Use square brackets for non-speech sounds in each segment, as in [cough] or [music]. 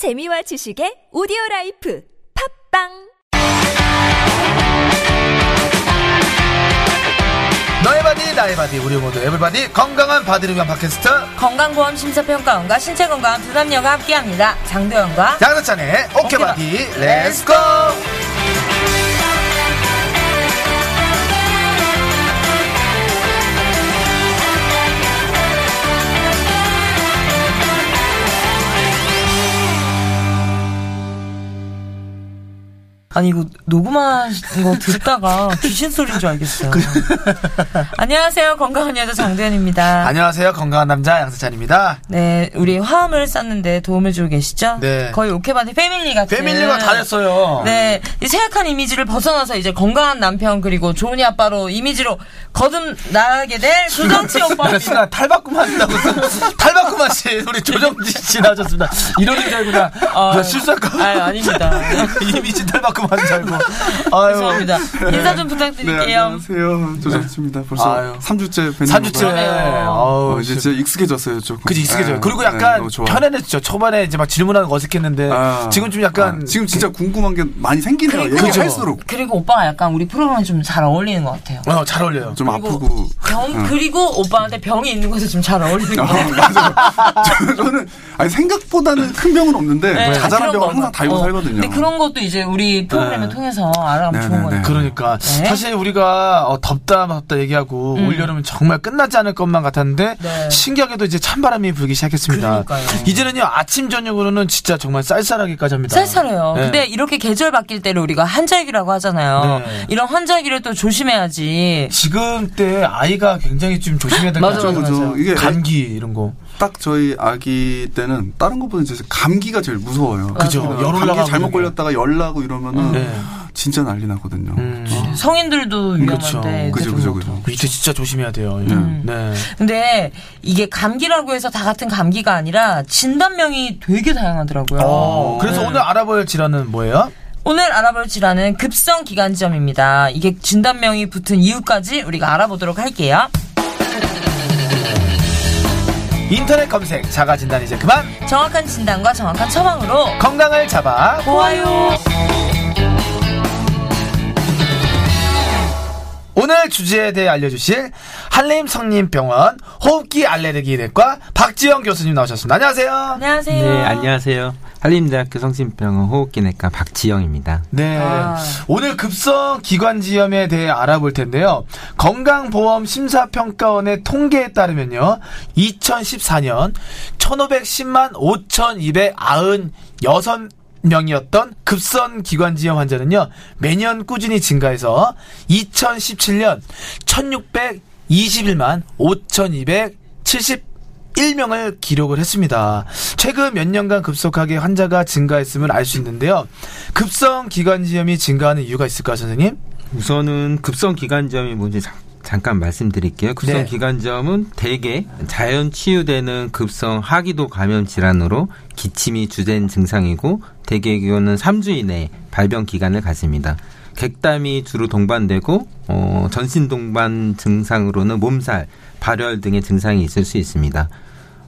재미와 지식의 오디오 라이프 팝빵! 너의 body 나의 body 우리 모두 everybody 건강한 body를 위한 팟캐스트. 건강보험 심사평가원과 신체건강 두 남녀가 함께합니다. 장도연과 양세찬의 오케바디 오케이, let's go 아니 이거 녹음한 거 듣다가 [laughs] 귀신 소리인 줄 알겠어요. 안녕하세요. 건강한 여자 장도연입니다. 안녕하세요 건강한 남자 양세찬입니다 네, 우리 화음을 쌌는데 도움을 주고 계시죠? 네. 거의 오케바디 패밀리 같은. 패밀리가 다 됐어요 네, 이 생각한 이미지를 벗어나서 이제 건강한 남편 그리고 좋은 아빠로 이미지로 거듭나게 될 조정치 오빠입니다. 탈바꿈 한다고 탈바꿈 하신 우리 조정지 씨 나오셨습니다 이러는 줄 알고 나 아, 나 실수할까 아, 아닙니다. [laughs] 이미지 탈바꿈 줄 알고 [laughs] 아유 죄송합니다. 인사 좀 네, 부탁드릴게요. 안녕하세요. 조정치입니다. 벌써 아유. 3주째 뵈는 3주째 그러네요. 어우 어, 이제 진짜 익숙해졌어요, 조금. 그지 익숙해져요. 네, 그리고 네, 약간 좋아요. 편안해졌죠. 초반에 이제 막 질문하는 거 어색했는데 아, 지금 좀 약간 아, 지금 진짜 궁금한 게 많이 생기네요. 얘기할수록 그리고 오빠가 약간 우리 프로그램에 좀잘 어울리는 것 같아요. 어, 잘 어울려요. 좀 그리고 아프고. 병, 그리고 오빠한테 병이 있는 것에 좀 잘 어울리는 것 아, 같아요. 맞아요. 저- 저는 아니 생각보다는 큰 병은 없는데 네, 자잘한 거. 항상 달고 어, 살거든요. 근데 그런 것도 이제 우리 프로그램을 네. 통해서 알아가면 네, 좋은 네, 거예요. 네. 그러니까 네. 사실 우리가 어, 덥다 덥다 얘기하고 음. 올 여름은 정말 끝나지 않을 것만 같았는데 네. 신기하게도 이제 찬바람이 불기 시작했습니다. 그러니까요. 이제는요 아침 저녁으로는 진짜 정말 쌀쌀하기까지 합니다. 쌀쌀해요. 네. 근데 이렇게 계절 바뀔 때를 우리가 한절기라고 하잖아요. 네. 이런 환절기를 또 조심해야지. 지금 때 아이가 굉장히 좀 조심해야 될것 맞아, 같아요. 맞아, 그죠. 이게 감기 이런 거. 딱 저희 아기 때는 다른 것보다 진짜 감기가 제일 무서워요. 그죠. 그냥 열 감기 잘못. 걸렸다가 열 나고 이러면은 네. 진짜 난리 나거든요. 음. 성인들도 그렇죠. 위험한데. 그죠, 그죠, 뭐 그죠. 이때 진짜 조심해야 돼요. 음. 네. 근데 이게 감기라고 해서 다 같은 감기가 아니라 진단명이 되게 다양하더라고요. 어, 그래서 네. 오늘 알아볼 질환은 뭐예요? 오늘 알아볼 질환은 급성 기관지염입니다. 이게 진단명이 붙은 이유까지 우리가 알아보도록 할게요. 인터넷 검색 자가 진단 이제 그만 정확한 진단과 정확한 처방으로 건강을 잡아 보아요. 오늘 주제에 대해 알려주실 한림 성림병원 호흡기 알레르기 내과 박지영 교수님 나오셨습니다. 안녕하세요. 안녕하세요. 네, 안녕하세요. 한림대학교 성심병원 호흡기내과 박지영입니다. 네. 아. 오늘 급성 기관지염에 대해 알아볼 텐데요. 건강보험 심사평가원의 통계에 따르면요. 2014년 1510만 5296 명이었던 급성 기관지염 환자는요. 매년 꾸준히 증가해서 2017년 1621만 5270 1명을 기록을 했습니다. 최근 몇 년간 급속하게 환자가 증가했음을 알 수 있는데요. 급성 기관지염이 증가하는 이유가 있을까요, 선생님? 우선은 급성 기관지염이 뭔지 자- 잠깐 말씀드릴게요. 급성 네. 기관지염은 대개 자연 치유되는 급성 하기도 감염 질환으로 기침이 주된 증상이고 대개 경우는 3주 이내에 발병 기간을 가집니다. 객담이 주로 동반되고 어, 전신 동반 증상으로는 몸살, 발열 등의 증상이 있을 수 있습니다.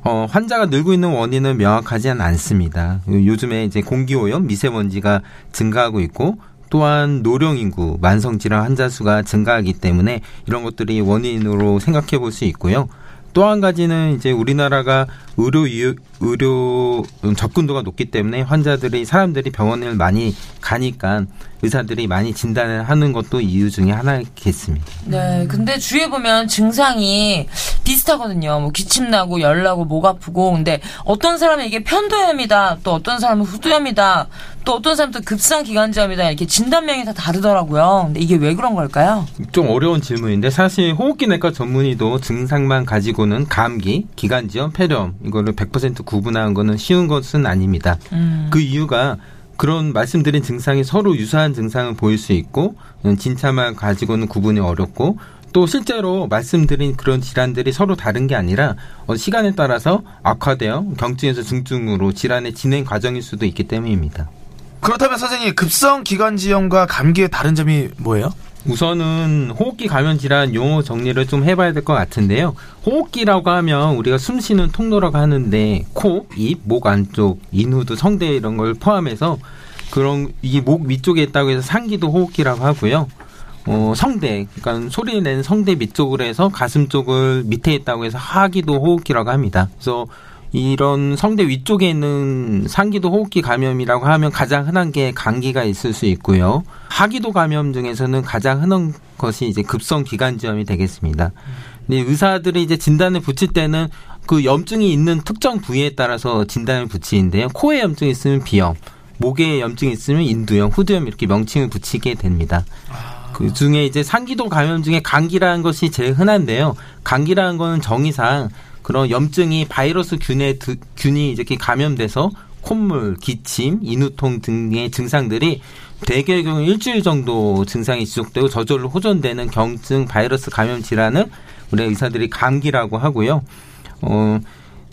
어, 환자가 늘고 있는 원인은 명확하지 않습니다. 요- 요즘에 이제 공기오염, 미세먼지가 증가하고 있고 또한 노령 인구, 만성 질환 환자 수가 증가하기 때문에 이런 것들이 원인으로 생각해 볼 수 있고요. 또 한 가지는 이제 우리나라가 의료 유- 의료 음, 접근도가 높기 때문에 환자들이 사람들이 병원을 많이 가니까 의사들이 많이 진단을 하는 것도 이유 중에 하나겠습니다. 네, 근데 주위에 보면 증상이 비슷하거든요. 뭐 기침 나고 열 나고 목 아프고 근데 어떤 사람은 이게 편도염이다. 또 어떤 사람은 후두염이다. 또 어떤 사람은 또 급성 기관지염이다. 이렇게 진단명이 다 다르더라고요. 근데 이게 왜 그런 걸까요? 좀 어려운 질문인데 사실 호흡기 내과 전문의도 증상만 가지고는 감기, 기관지염, 폐렴 이거를 100% 구분하는 거는 쉬운 것은 아닙니다. 음. 그 이유가 그런 말씀드린 증상이 서로 유사한 증상을 보일 수 있고 음, 진짜만 가지고는 구분이 어렵고 또 실제로 말씀드린 그런 질환들이 서로 다른 게 아니라 어, 시간에 따라서 악화되어 경증에서 중증으로 질환의 진행 과정일 수도 있기 때문입니다. 그렇다면 선생님 급성 기관지염과 감기의 다른 점이 뭐예요? 우선은 호흡기 감염 질환 용어 정리를 좀 해봐야 될 것 같은데요. 호흡기라고 하면 우리가 숨 쉬는 통로라고 하는데 코, 입, 목 안쪽, 인후두, 성대 이런 걸 포함해서 그런 이게 목 위쪽에 있다고 해서 상기도 호흡기라고 하고요. 어, 성대, 그러니까 소리 내는 성대 밑쪽으로 해서 가슴 쪽을 밑에 있다고 해서 하기도 호흡기라고 합니다. 그래서 이런 성대 위쪽에 있는 상기도 호흡기 감염이라고 하면 가장 흔한 게 감기가 있을 수 있고요. 하기도 감염 중에서는 가장 흔한 것이 이제 급성 기관지염이 되겠습니다. 근데 의사들이 이제 진단을 붙일 때는 그 염증이 있는 특정 부위에 따라서 진단을 붙이는데요. 코에 염증이 있으면 비염, 목에 염증이 있으면 인두염, 후두염 이렇게 명칭을 붙이게 됩니다. 그 중에 이제 상기도 감염 중에 감기라는 것이 제일 흔한데요. 감기라는 거는 정의상 그런 염증이 바이러스 균에 드- 균이 이렇게 감염돼서 콧물, 기침, 인후통 등의 증상들이 대개의 경우 일주일 정도 증상이 지속되고 저절로 호전되는 경증 바이러스 감염 질환을 우리 의사들이 감기라고 하고요. 어,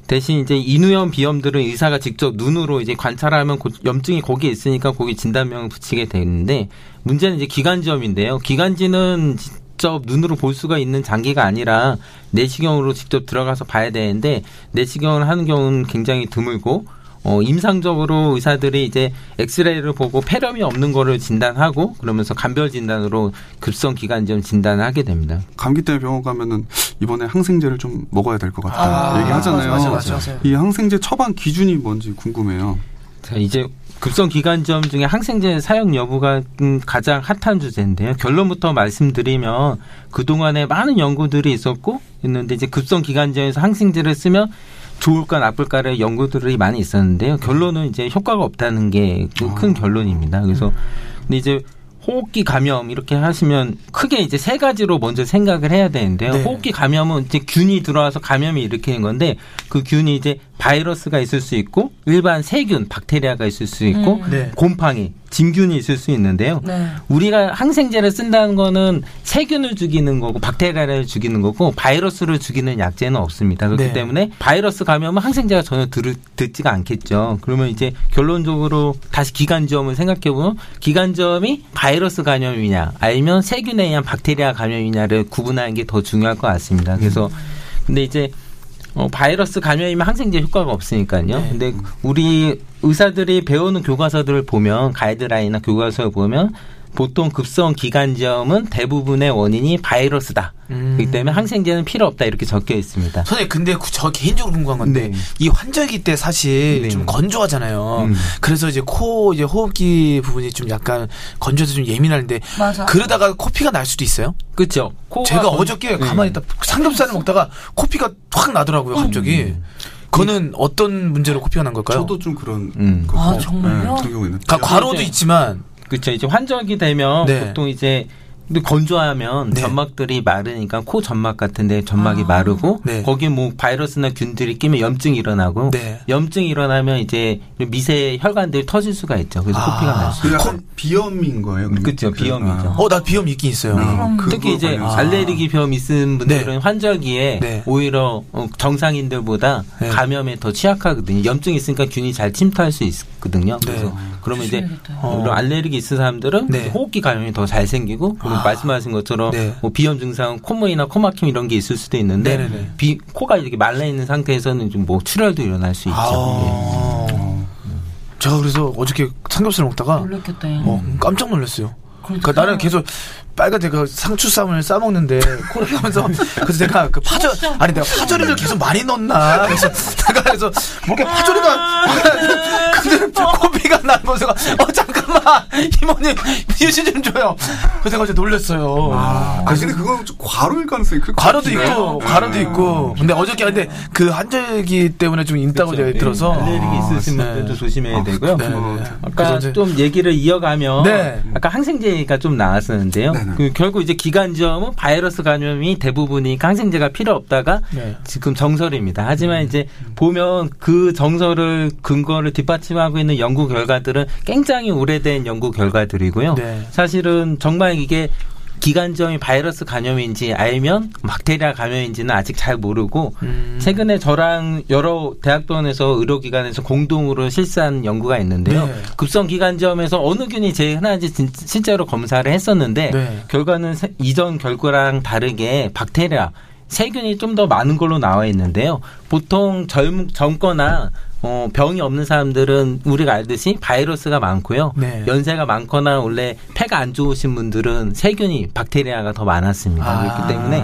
대신 이제 인후염 비염들은 의사가 직접 눈으로 이제 관찰하면 고- 염증이 거기에 있으니까 거기 진단명을 붙이게 되는데 문제는 이제 기관지염인데요. 기관지는 직접 눈으로 볼 수가 있는 장기가 아니라 내시경으로 직접 들어가서 봐야 되는데 내시경을 하는 경우는 굉장히 드물고 어, 임상적으로 의사들이 이제 엑스레이를 보고 폐렴이 없는 거를 진단하고 그러면서 간별 진단으로 급성 기관지염 진단을 하게 됩니다. 감기 때문에 병원 가면은 이번에 항생제를 좀 먹어야 될 것 같다 아, 얘기하잖아요. 맞아, 맞아, 맞아. 이 항생제 처방 기준이 뭔지 궁금해요. 자, 이제 급성 기관지염 중에 항생제 사용 여부가 음, 가장 핫한 주제인데요. 결론부터 말씀드리면 그동안에 많은 연구들이 있었고 있는데 이제 급성 기관지염에서 항생제를 쓰면 좋을까 나쁠까를 연구들이 많이 있었는데요. 결론은 이제 효과가 없다는 게큰 결론입니다. 그래서 근데 이제 호흡기 감염 이렇게 하시면 크게 이제 세 가지로 먼저 생각을 해야 되는데요. 네. 호흡기 감염은 이제 균이 들어와서 감염이 일으키는 건데 그 균이 이제 바이러스가 있을 수 있고 일반 세균, 박테리아가 있을 수 있고 음. 네. 곰팡이, 진균이 있을 수 있는데요. 네. 우리가 항생제를 쓴다는 거는 세균을 죽이는 거고 박테리아를 죽이는 거고 바이러스를 죽이는 약제는 없습니다. 그렇기 네. 때문에 바이러스 감염은 항생제가 전혀 들, 듣지가 않겠죠. 그러면 이제 결론적으로 다시 기관지염을 생각해 보면 기관지염이 바이러스 감염이냐 아니면 세균에 의한 박테리아 감염이냐를 구분하는 게 더 중요할 것 같습니다. 그래서 근데 이제 어, 바이러스 감염이면 항생제 효과가 없으니까요. 근데 우리 의사들이 배우는 교과서들을 보면 가이드라인이나 교과서를 보면 보통 급성 기관지염은 대부분의 원인이 바이러스다. 음. 그렇기 때문에 항생제는 필요 없다 이렇게 적혀 있습니다. 선생님 근데 그- 저 개인적으로 궁금한 건데 네. 이 환절기 때 사실 네. 좀 건조하잖아요. 음. 그래서 이제 코 이제 호흡기 부분이 좀 약간 건조해서 좀 예민한데 맞아. 그러다가 코피가 날 수도 있어요? 그렇죠. 제가 어저께 가만히 있다 삼겹살을 먹다가 코피가 확 나더라고요 갑자기. 그거는 어떤 문제로 코피가 난 걸까요? 저도 좀 그런 음. 그- 아, 네, 정말요? 그런 경우 있는. 가- 과로도 이제- 있지만 그렇죠. 이제 환절기 되면 네. 보통 이제 근데 건조하면 네. 점막들이 마르니까 코 점막 같은데 점막이 아. 마르고 네. 거기에 뭐 바이러스나 균들이 끼면 염증이 일어나고 네. 염증이 일어나면 이제 미세 혈관들이 터질 수가 있죠. 그래서 아. 코피가 날 수. 그 약간 비염인 거예요. 그러면? 그쵸, 그- 비염이죠. 어 나 비염 있긴 있어요. 아, 그거 특히 이제 관련해서. 알레르기 비염 있은 분들은 환절기에 네. 오히려 어, 정상인들보다 네. 감염에 더 취약하거든요. 염증이 있으니까 균이 잘 침투할 수 있 거든요. 그래서 네. 그러면 이제. 어. 이런 알레르기 있는 사람들은 네. 호흡기 감염이 더 잘 생기고 아. 말씀하신 것처럼 네. 뭐 비염 증상 콧물이나 코막힘 이런 게 있을 수도 있는데 네네네. 비, 코가 이렇게 말라 있는 상태에서는 좀 뭐 출혈도 일어날 수 있죠. 예. 아. 제가 그래서 어저께 삼겹살 먹다가 놀랐겠다. 어, 깜짝 놀랐어요. 그러니까 그러니까. 나는 계속 빨간 제가 상추 쌈을 싸 먹는데 [laughs] 코를 하면서 그래서 내가 그 파절 아니 내가 파절이를 계속 많이 넣었나 그래서 [laughs] 내가 그래서 뭔가 파절이가 근데 코피가 난 거서 어 잠깐만 [laughs] 이모님 휴지 좀 줘요 진짜 놀랐어요. 아, 근데 그건 좀 과로일 가능성이 클것 과로도. 있고 과로도 있고 근데 어저께 근데 그 환절기 때문에 좀 있다고 그렇죠. 제가 들어서 알레르기 있으신 네. 분들도 조심해야 아, 되고요. 네, 네. 아까 좀 얘기를 이어가면 네. 아까 항생제가 좀 나왔었는데요. 네네. 그 결국 이제 기관지염은 바이러스 감염이 대부분이니까 항생제가 필요 없다가 네. 지금 정설입니다. 하지만 이제 보면 그 정설을 근거를 뒷받침하고 있는 연구 결과들은 굉장히 오래된 연구 결과들이고요. 네. 사실은 정말 이게 기관지염이 바이러스 감염인지 알면 박테리아 감염인지는 아직 잘 모르고 음. 최근에 저랑 여러 대학병원에서 의료기관에서 공동으로 실시한 연구가 있는데요. 네. 급성 기관지염에서 어느 균이 제일 흔한지 진- 실제로 검사를 했었는데 네. 결과는 세- 이전 결과랑 다르게 박테리아 세균이 좀 더 많은 걸로 나와 있는데요. 보통 젊, 젊거나 어, 병이 없는 사람들은 우리가 알듯이 바이러스가 많고요. 네. 연세가 많거나 원래 폐가 안 좋으신 분들은 세균이 박테리아가 더 많았습니다. 아. 그렇기 때문에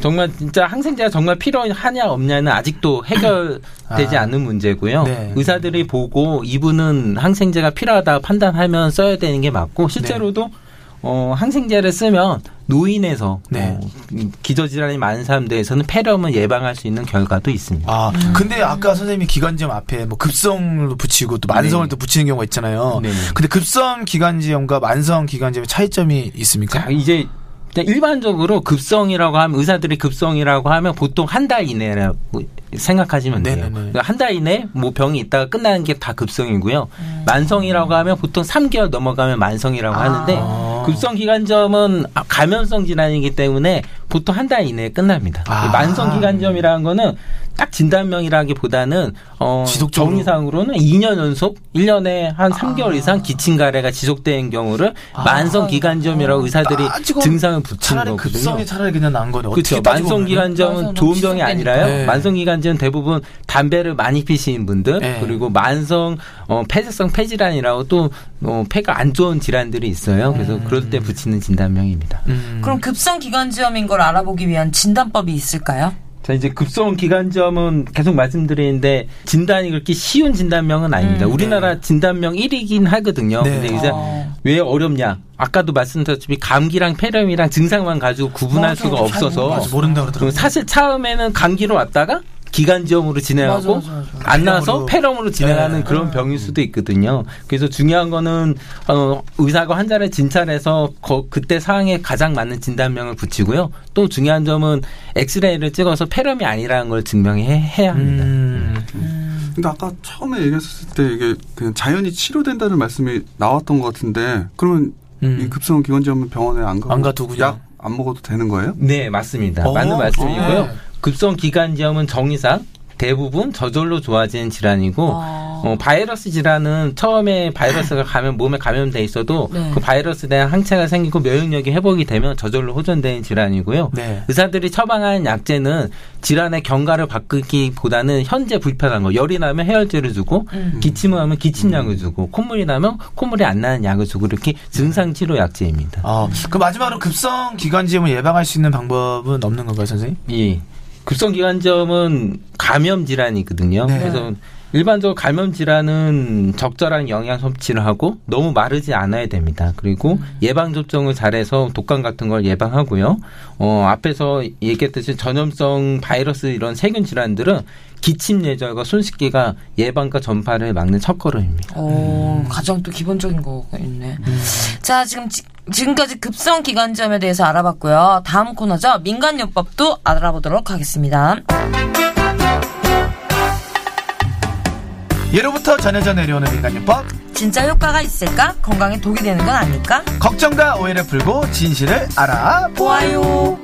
정말 진짜 항생제가 정말 필요하냐 없냐는 아직도 해결되지 아. 않는 문제고요. 네. 의사들이 보고 이분은 항생제가 필요하다 판단하면 써야 되는 게 맞고 실제로도 어, 항생제를 쓰면 노인에서 네. 어, 기저질환이 많은 사람들에서는 폐렴을 예방할 수 있는 결과도 있습니다. 아, 근데 아까 선생님이 기관지염 앞에 뭐 급성도 붙이고 또 만성을 네. 또 붙이는 경우가 있잖아요. 네. 근데 급성 기관지염과 만성 기관지염의 차이점이 있습니까? 자, 이제 일반적으로 급성이라고 하면 의사들이 급성이라고 하면 보통 한 달 이내라고 생각하시면 돼요. 네네네. 그러니까 한달 이내 뭐 병이 있다가 끝나는 게 다 급성이고요. 음. 만성이라고 하면 보통 3개월 넘어가면 만성이라고 하는데 아. 급성 기관점은 아, 감염성 질환이기 때문에 보통 한 달 이내에 끝납니다. 아. 만성 기관점이라는 거는 딱 진단명이라기보다는 어 지속적으로. 정의상으로는 2년 연속 1년에 한 3개월 이상 기침 가래가 지속되는 경우를 만성 기관점이라고 의사들이 증상을 붙이는 차라리 거거든요. 급성이 차라리 그냥 난 거네. 그렇죠. 만성 맞아, 좋은 병이. 아니라요. 네. 만성 기관점은 대부분 담배를 많이 피시는 분들 네. 그리고 만성 어, 폐쇄성 폐질환이라고 또 어, 폐가 안 좋은 질환들이 있어요. 그래서 그럴 때 붙이는 진단명입니다. 음. 그럼 급성 기관지염인 걸 알아보기 위한 진단법이 있을까요? 자 이제 급성 기관점은 계속 말씀드리는데 진단이 그렇게 쉬운 진단명은 아닙니다. 음, 우리나라 진단명 1위긴 하거든요. 네. 근데 이제 어. 왜 어렵냐? 아까도 말씀드렸다시피 감기랑 폐렴이랑 증상만 가지고 구분할 맞아, 수가 잘 없어서 맞아, 모른다 그러더라고요. 사실 처음에는 감기로 왔다가 기관지염으로 진행하고 맞아, 맞아, 맞아. 안 나와서 폐렴으로. 진행하는 네. 그런 병일 수도 있거든요. 그래서 중요한 거는 어, 의사가 환자를 진찰해서 거- 그때 상황에 가장 맞는 진단명을 붙이고요. 또 중요한 점은 엑스레이를 찍어서 폐렴이 아니라는 걸 증명해야 합니다. 음. 근데 아까 처음에 얘기했을 때 이게 그냥 자연히 치료된다는 말씀이 나왔던 것 같은데 그러면 음. 이 급성 기관지염은 병원에 안 가고 안 그냥. 약안 먹어도 되는 거예요? 네, 맞습니다. 어, 맞는 말씀이고요. 네. 급성 기관지염은 정의상 대부분 저절로 좋아지는 질환이고 아. 어, 바이러스 질환은 처음에 바이러스가 감염 몸에 감염돼 있어도 네. 그 바이러스에 대한 항체가 생기고 면역력이 회복이 되면 저절로 호전되는 질환이고요. 네. 의사들이 처방하는 약제는 질환의 경과를 바꾸기보다는 현재 불편한 거 열이 나면 해열제를 주고 음. 기침을 하면 기침약을 주고 콧물이 나면 콧물이 안 나는 약을 주고 이렇게 증상 치료 약제입니다. 어, 그 마지막으로 급성 기관지염을 예방할 수 있는 방법은 없는 건가요, 선생님? 예. 급성기관점은 감염 질환이거든요. 네. 그래서 일반적으로 감염 질환은 적절한 영양 섭취를 하고 너무 마르지 않아야 됩니다. 그리고 예방 접종을 잘해서 독감 같은 걸 예방하고요. 어, 앞에서 얘기했듯이 전염성 바이러스 이런 세균 질환들은 기침 예절과 손 씻기가 예방과 전파를 막는 첫걸음입니다. 오, 가장 또 기본적인 거가 있네. 자, 지금 지, 지금까지 급성 기관지염에 대해서 알아봤고요. 다음 코너죠. 민간요법도 알아보도록 하겠습니다. 예로부터 전해져 내려오는 민간요법 진짜 효과가 있을까? 건강에 독이 되는 건 아닐까? 걱정과 오해를 풀고 진실을 알아보아요.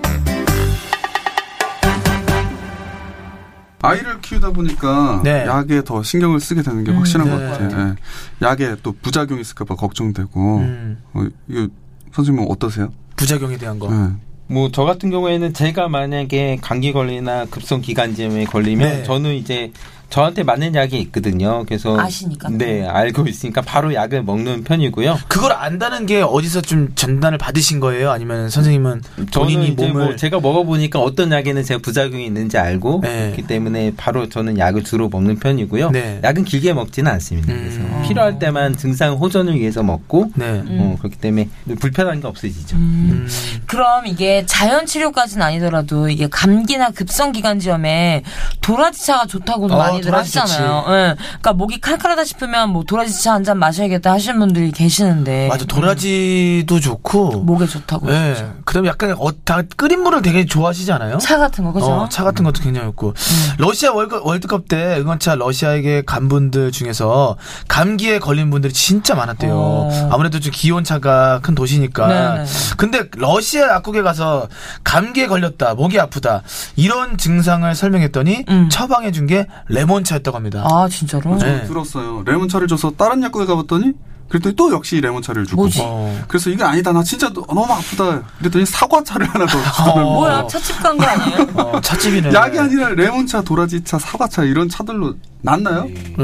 아이를 키우다 보니까 네. 약에 더 신경을 쓰게 되는 게 확실한 네. 것 같아요. 예. 약에 또 부작용이 있을까봐 걱정되고 음, 어, 이거 선생님은 어떠세요? 부작용에 대한 거. 예. 뭐저 같은 경우에는 제가 만약에 감기 걸리나 급성 기관지염에 걸리면 네. 저는 이제 저한테 맞는 약이 있거든요. 그래서 아시니까. 네 알고 있으니까 바로 약을 먹는 편이고요. 그걸 안다는 게 어디서 좀 전단을 받으신 거예요? 아니면 선생님은 저는 본인이 이제 몸을 뭐 제가 먹어보니까 어떤 약에는 제가 부작용이 있는지 알고 네. 그렇기 때문에 바로 저는 약을 주로 먹는 편이고요. 네. 약은 길게 먹지는 않습니다. 그래서 음. 필요할 때만 증상 호전을 위해서 먹고 네. 어, 그렇기 때문에 불편한 게 없어지죠. 음. 그럼 이게 자연 치료까지는 아니더라도 이게 감기나 급성 기관지염에 도라지차가 좋다고도 어, 많이 들 도라지 하시잖아요. 예. 그러니까 목이 칼칼하다 싶으면 뭐 도라지 차 한 잔 마셔야겠다 하시는 분들이 계시는데 맞아 도라지도 좋고 목에 좋다고. 네. 그다음 에 약간 어, 다 끓인 물을 되게 좋아하시지 않아요? 차 같은 거 그죠? 어, 차 같은 것도 굉장히 좋고 러시아 월드, 월드컵 때 응원차 러시아에게 간 분들 중에서 감기에 걸린 분들이 진짜 많았대요. 어. 아무래도 좀 기온차가 큰 도시니까. 네네. 근데 러시아 약국에 가서 감기에 걸렸다, 목이 아프다 이런 증상을 설명했더니 음. 처방해 준 게 레몬차였다고 합니다. 아 진짜로? 네. 들었어요. 레몬차를 줘서 다른 약국에 가봤더니 그랬더니 또 역시 레몬차를 주고. 뭐지? 어. 그래서 이게 아니다. 나 진짜 너- 너무 아프다. 그랬더니 사과차를 하나 더 주더라고요. 어. 뭐야 차집 간 거 아니에요? [laughs] 어, 찻집이네. 약이 아니라 레몬차, 도라지차, 사과차 이런 차들로 낫나요? 네.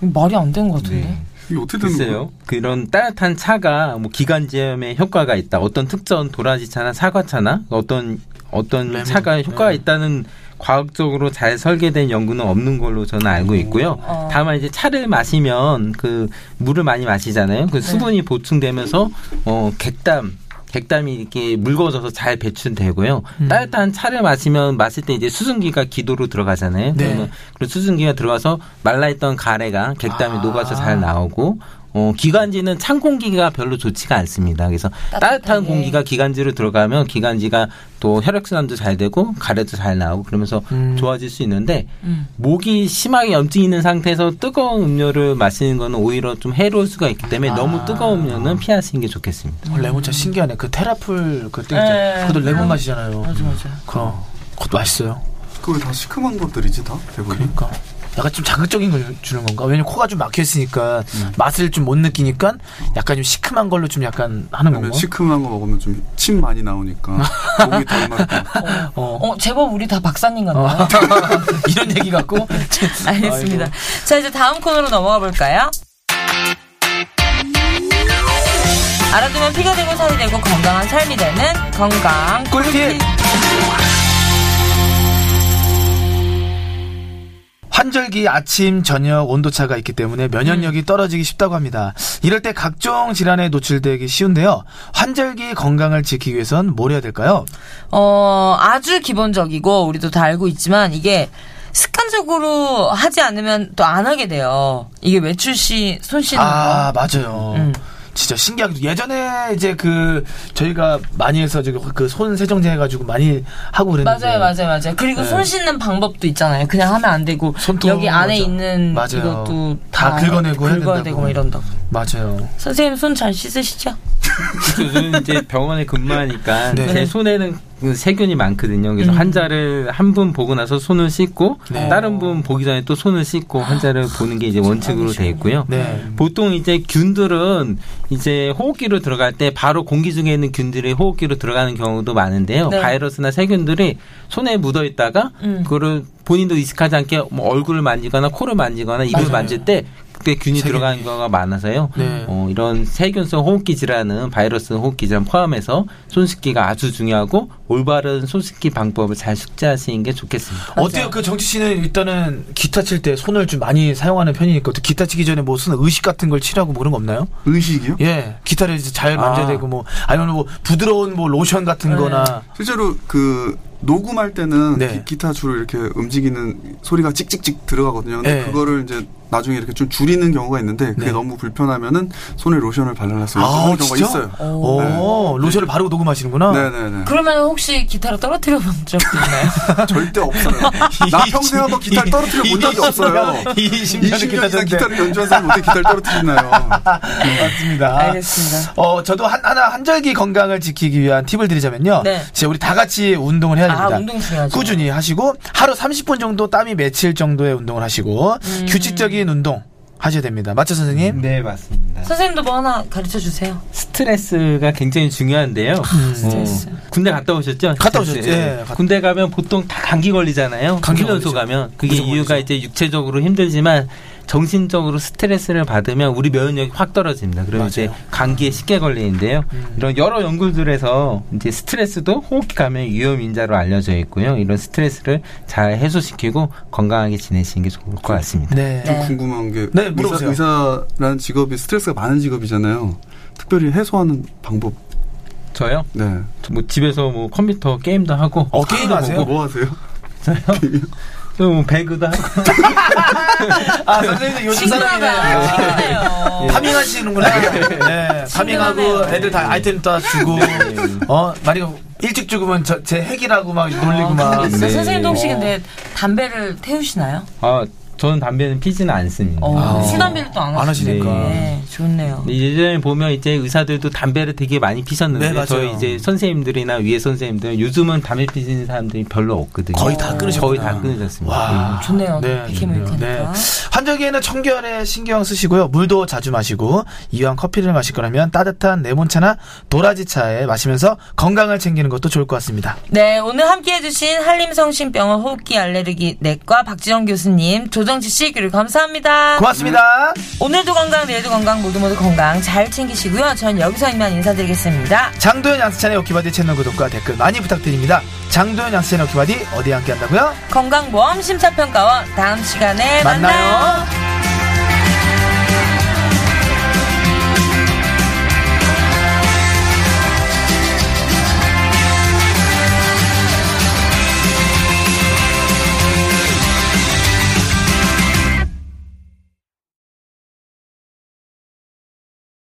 말이 안 되는 것 같은데. 이게 어떻게 되는 거예요? 글쎄요. 그런 따뜻한 차가 뭐 기관지염에 효과가 있다. 어떤 특정 도라지차나 사과차나 어떤 어떤 레몬. 차가 효과가 네. 있다는 과학적으로 잘 설계된 연구는 없는 걸로 저는 알고 있고요. 어. 다만 이제 차를 마시면 그 물을 많이 마시잖아요. 그 수분이 보충되면서 어 객담 객담이 이렇게 묽어져서 잘 배출되고요. 따뜻한 차를 마시면 마실 때 이제 수증기가 기도로 들어가잖아요. 네. 그러면 그 수증기가 들어가서 말라있던 가래가 객담이 아. 녹아서 잘 나오고 어, 기관지는 찬 공기가 별로 좋지가 않습니다. 그래서 따뜻한 따뜻하게. 공기가 기관지로 들어가면 기관지가 또 혈액순환도 잘 되고 가래도 잘 나오고 그러면서 음. 좋아질 수 있는데 음. 목이 심하게 염증이 있는 상태에서 뜨거운 음료를 마시는 거는 오히려 좀 해로울 수가 있기 때문에 아. 너무 뜨거운 음료는 피하시는 게 좋겠습니다. 어, 레몬차 신기하네. 그 테라풀 그때 네. 그것도 레몬 맛이잖아요. 맞아 맞아. 그럼 그것도 맛있어요. 그거 다 시큼한 것들이지 다 대부분. 그러니까 약간 좀 자극적인 걸 주는 건가? 왜냐면 코가 좀 막혀 있으니까 맛을 좀 못 느끼니까 약간 좀 시큼한 걸로 좀 약간 하는 건가? 시큼한 거 먹으면 좀 침 많이 나오니까 목이 덜 마르고. [laughs] 어. 어 제법 우리 다 박사님 같네요. 어. [laughs] 이런 얘기 같고 [laughs] 알겠습니다. 아이고. 자 이제 다음 코너로 넘어가 볼까요? 알아두면 피가 되고 살이 되고 건강한 삶이 되는 건강 꿀팁. 환절기 아침 저녁 온도차가 있기 때문에 면역력이 떨어지기 쉽다고 합니다. 이럴 때 각종 질환에 노출되기 쉬운데요. 환절기 건강을 지키기 위해선 뭘 해야 될까요? 어, 아주 기본적이고, 우리도 다 알고 있지만, 이게 습관적으로 하지 않으면 또 안 하게 돼요. 이게 외출 시 손 씻는 아 거. 맞아요. 음. 진짜 신기하게 예전에 이제 그 저희가 많이 해서 그손 세정제 해가지고 많이 하고 그랬는데 맞아요, 맞아요, 맞아요. 그리고 네. 손 씻는 방법도 있잖아요. 그냥 하면 안 되고, 손톱, 여기 안에 맞아. 있는 맞아요. 이것도 다 긁어내고 해야 긁어야 된다고. 되고 뭐 이런다고. 맞아요. 선생님 손 잘 씻으시죠? [laughs] 저는 이제 병원에 근무하니까 네. 제 손에는 그 세균이 많거든요. 그래서 음. 환자를 한 분 보고 나서 손을 씻고 네. 다른 분 보기 전에 또 손을 씻고 환자를 보는 게 이제 원칙으로 돼 있고요. 네. 보통 이제 균들은 이제 호흡기로 들어갈 때 바로 공기 중에 있는 균들이 호흡기로 들어가는 경우도 많은데요. 네. 바이러스나 세균들이 손에 묻어 있다가 음. 그거를 본인도 익숙하지 않게 뭐 얼굴을 만지거나 코를 만지거나 입을 맞아요. 만질 때그 때 균이 세균이. 들어가는 경우가 많아서요. 네. 어, 이런 세균성 호흡기 질환은 바이러스 호흡기 질환 포함해서 손 씻기가 아주 중요하고 올바른 손 씻기 방법을 잘 숙지하시는 게 좋겠습니다. 어때요? 그 정치 씨는 일단은 기타 칠 때 손을 좀 많이 사용하는 편이니까 기타 치기 전에 무슨 의식 같은 걸 칠하고 뭐 그런 거 없나요? 의식이요? 예, 기타를 이제 잘 아. 만져야 되고 뭐 아니면 뭐 부드러운 뭐 로션 같은 거나 실제로 그 녹음할 때는 네. 기, 타 주로 이렇게 움직이는 소리가 찍찍찍 들어가거든요. 근데 네. 그거를 이제 나중에 이렇게 좀 줄이는 경우가 있는데 그게 네. 너무 불편하면은 손에 로션을 발라놨어요. 아, 그런 경우가 진짜? 있어요. 오, 로션을 바르고 녹음하시는구나. 네네네. 그러면 혹시 기타를 떨어뜨려 본 적도 있나요? [laughs] 절대 없어요. [laughs] 나 평생 한번 기타를 떨어뜨려 본 적이 없어요. 20년 20년 기타 이상. 기타를 연주한 사람이 어떻게 기타를 떨어뜨리나요? [laughs] 맞습니다. 알겠습니다. 어, 저도 한, 하나 한절기 건강을 지키기 위한 팁을 드리자면요. 네. 이제 우리 다 같이 운동을 해야 됩니다. 아, 운동 중요하죠. 꾸준히 하시고 하루 30분 정도 땀이 맺힐 정도의 운동을 하시고 음. 규칙적인 운동 하셔야 됩니다. 맞죠, 선생님? 네, 맞습니다. 선생님도 뭐 하나 가르쳐 주세요. 스트레스가 굉장히 중요한데요. 음. 스트레스. 어, 군대 갔다 오셨죠? 갔다. 오셨죠. 예, 갔- 군대 가면 보통 다 감기 걸리잖아요. 감기 걸리죠. 가면 그게 이유가 걸리죠. 이제 육체적으로 힘들지만 정신적으로 스트레스를 받으면 우리 면역력이 확 떨어집니다. 그러면 이제 맞아요. 음. 감기에 쉽게 걸리는데요. 이런 여러 연구들에서 이제 스트레스도 호흡기 감염 위험 인자로 알려져 있고요. 이런 스트레스를 잘 해소시키고 건강하게 지내시는 게 좋을 것 같습니다. 네. 네. 궁금한 게 네, 물어보세요. 의사, 의사 라는 직업이 스트레스가 많은 직업이잖아요. 특별히 해소하는 방법. 저요? 네. 뭐 집에서 뭐 컴퓨터 게임도 하고 어, 게임 하세요? 보고, 뭐 하세요? [laughs] 뭐 배그도 하고 아, 선생님 요즘 친근하다. 친근해요. farming하시는구나. 네, farming하고 애들 다 아이템 다 주고, 어, 만약 일찍 죽으면 저, 제 핵이라고 막 놀리고 막. 근데 네. 선생님도 혹시 근데 담배를 태우시나요? 아, 저는 담배는 피지는 않습니다. 어, 아. 술 담배를 또 안. 하시니까. 네, 좋네요. 예전에 보면 이제 의사들도 담배를 되게 많이 피셨는데 네. 저희 이제 선생님들이나 위에 선생님들은 요즘은 담배 피시는 사람들이 별로 없거든요. 거의 다 끊으셨구나. 거의 다 끊으셨습니다. 와. 좋네요. 네. 네. 환절기에는 청결에 신경 쓰시고요. 물도 자주 마시고 이왕 커피를 마실 거라면 따뜻한 레몬차나 도라지차에 마시면서 건강을 챙기는 것도 좋을 것 같습니다. 네, 오늘 함께 해 주신 한림성심병원 호흡기 알레르기 내과 박지영 교수님, 조 정치 씨, 그리고 감사합니다. 고맙습니다. 오늘도 건강, 내일도 건강, 모두 모두 건강 잘 챙기시고요. 전 여기서 이만 인사드리겠습니다. 장도연 양세찬의 오키바디 채널 구독과 댓글 많이 부탁드립니다. 장도연 양세찬의 오키바디 어디 함께 한다고요? 건강보험 심사평가원 다음 시간에 만나요. 만나요.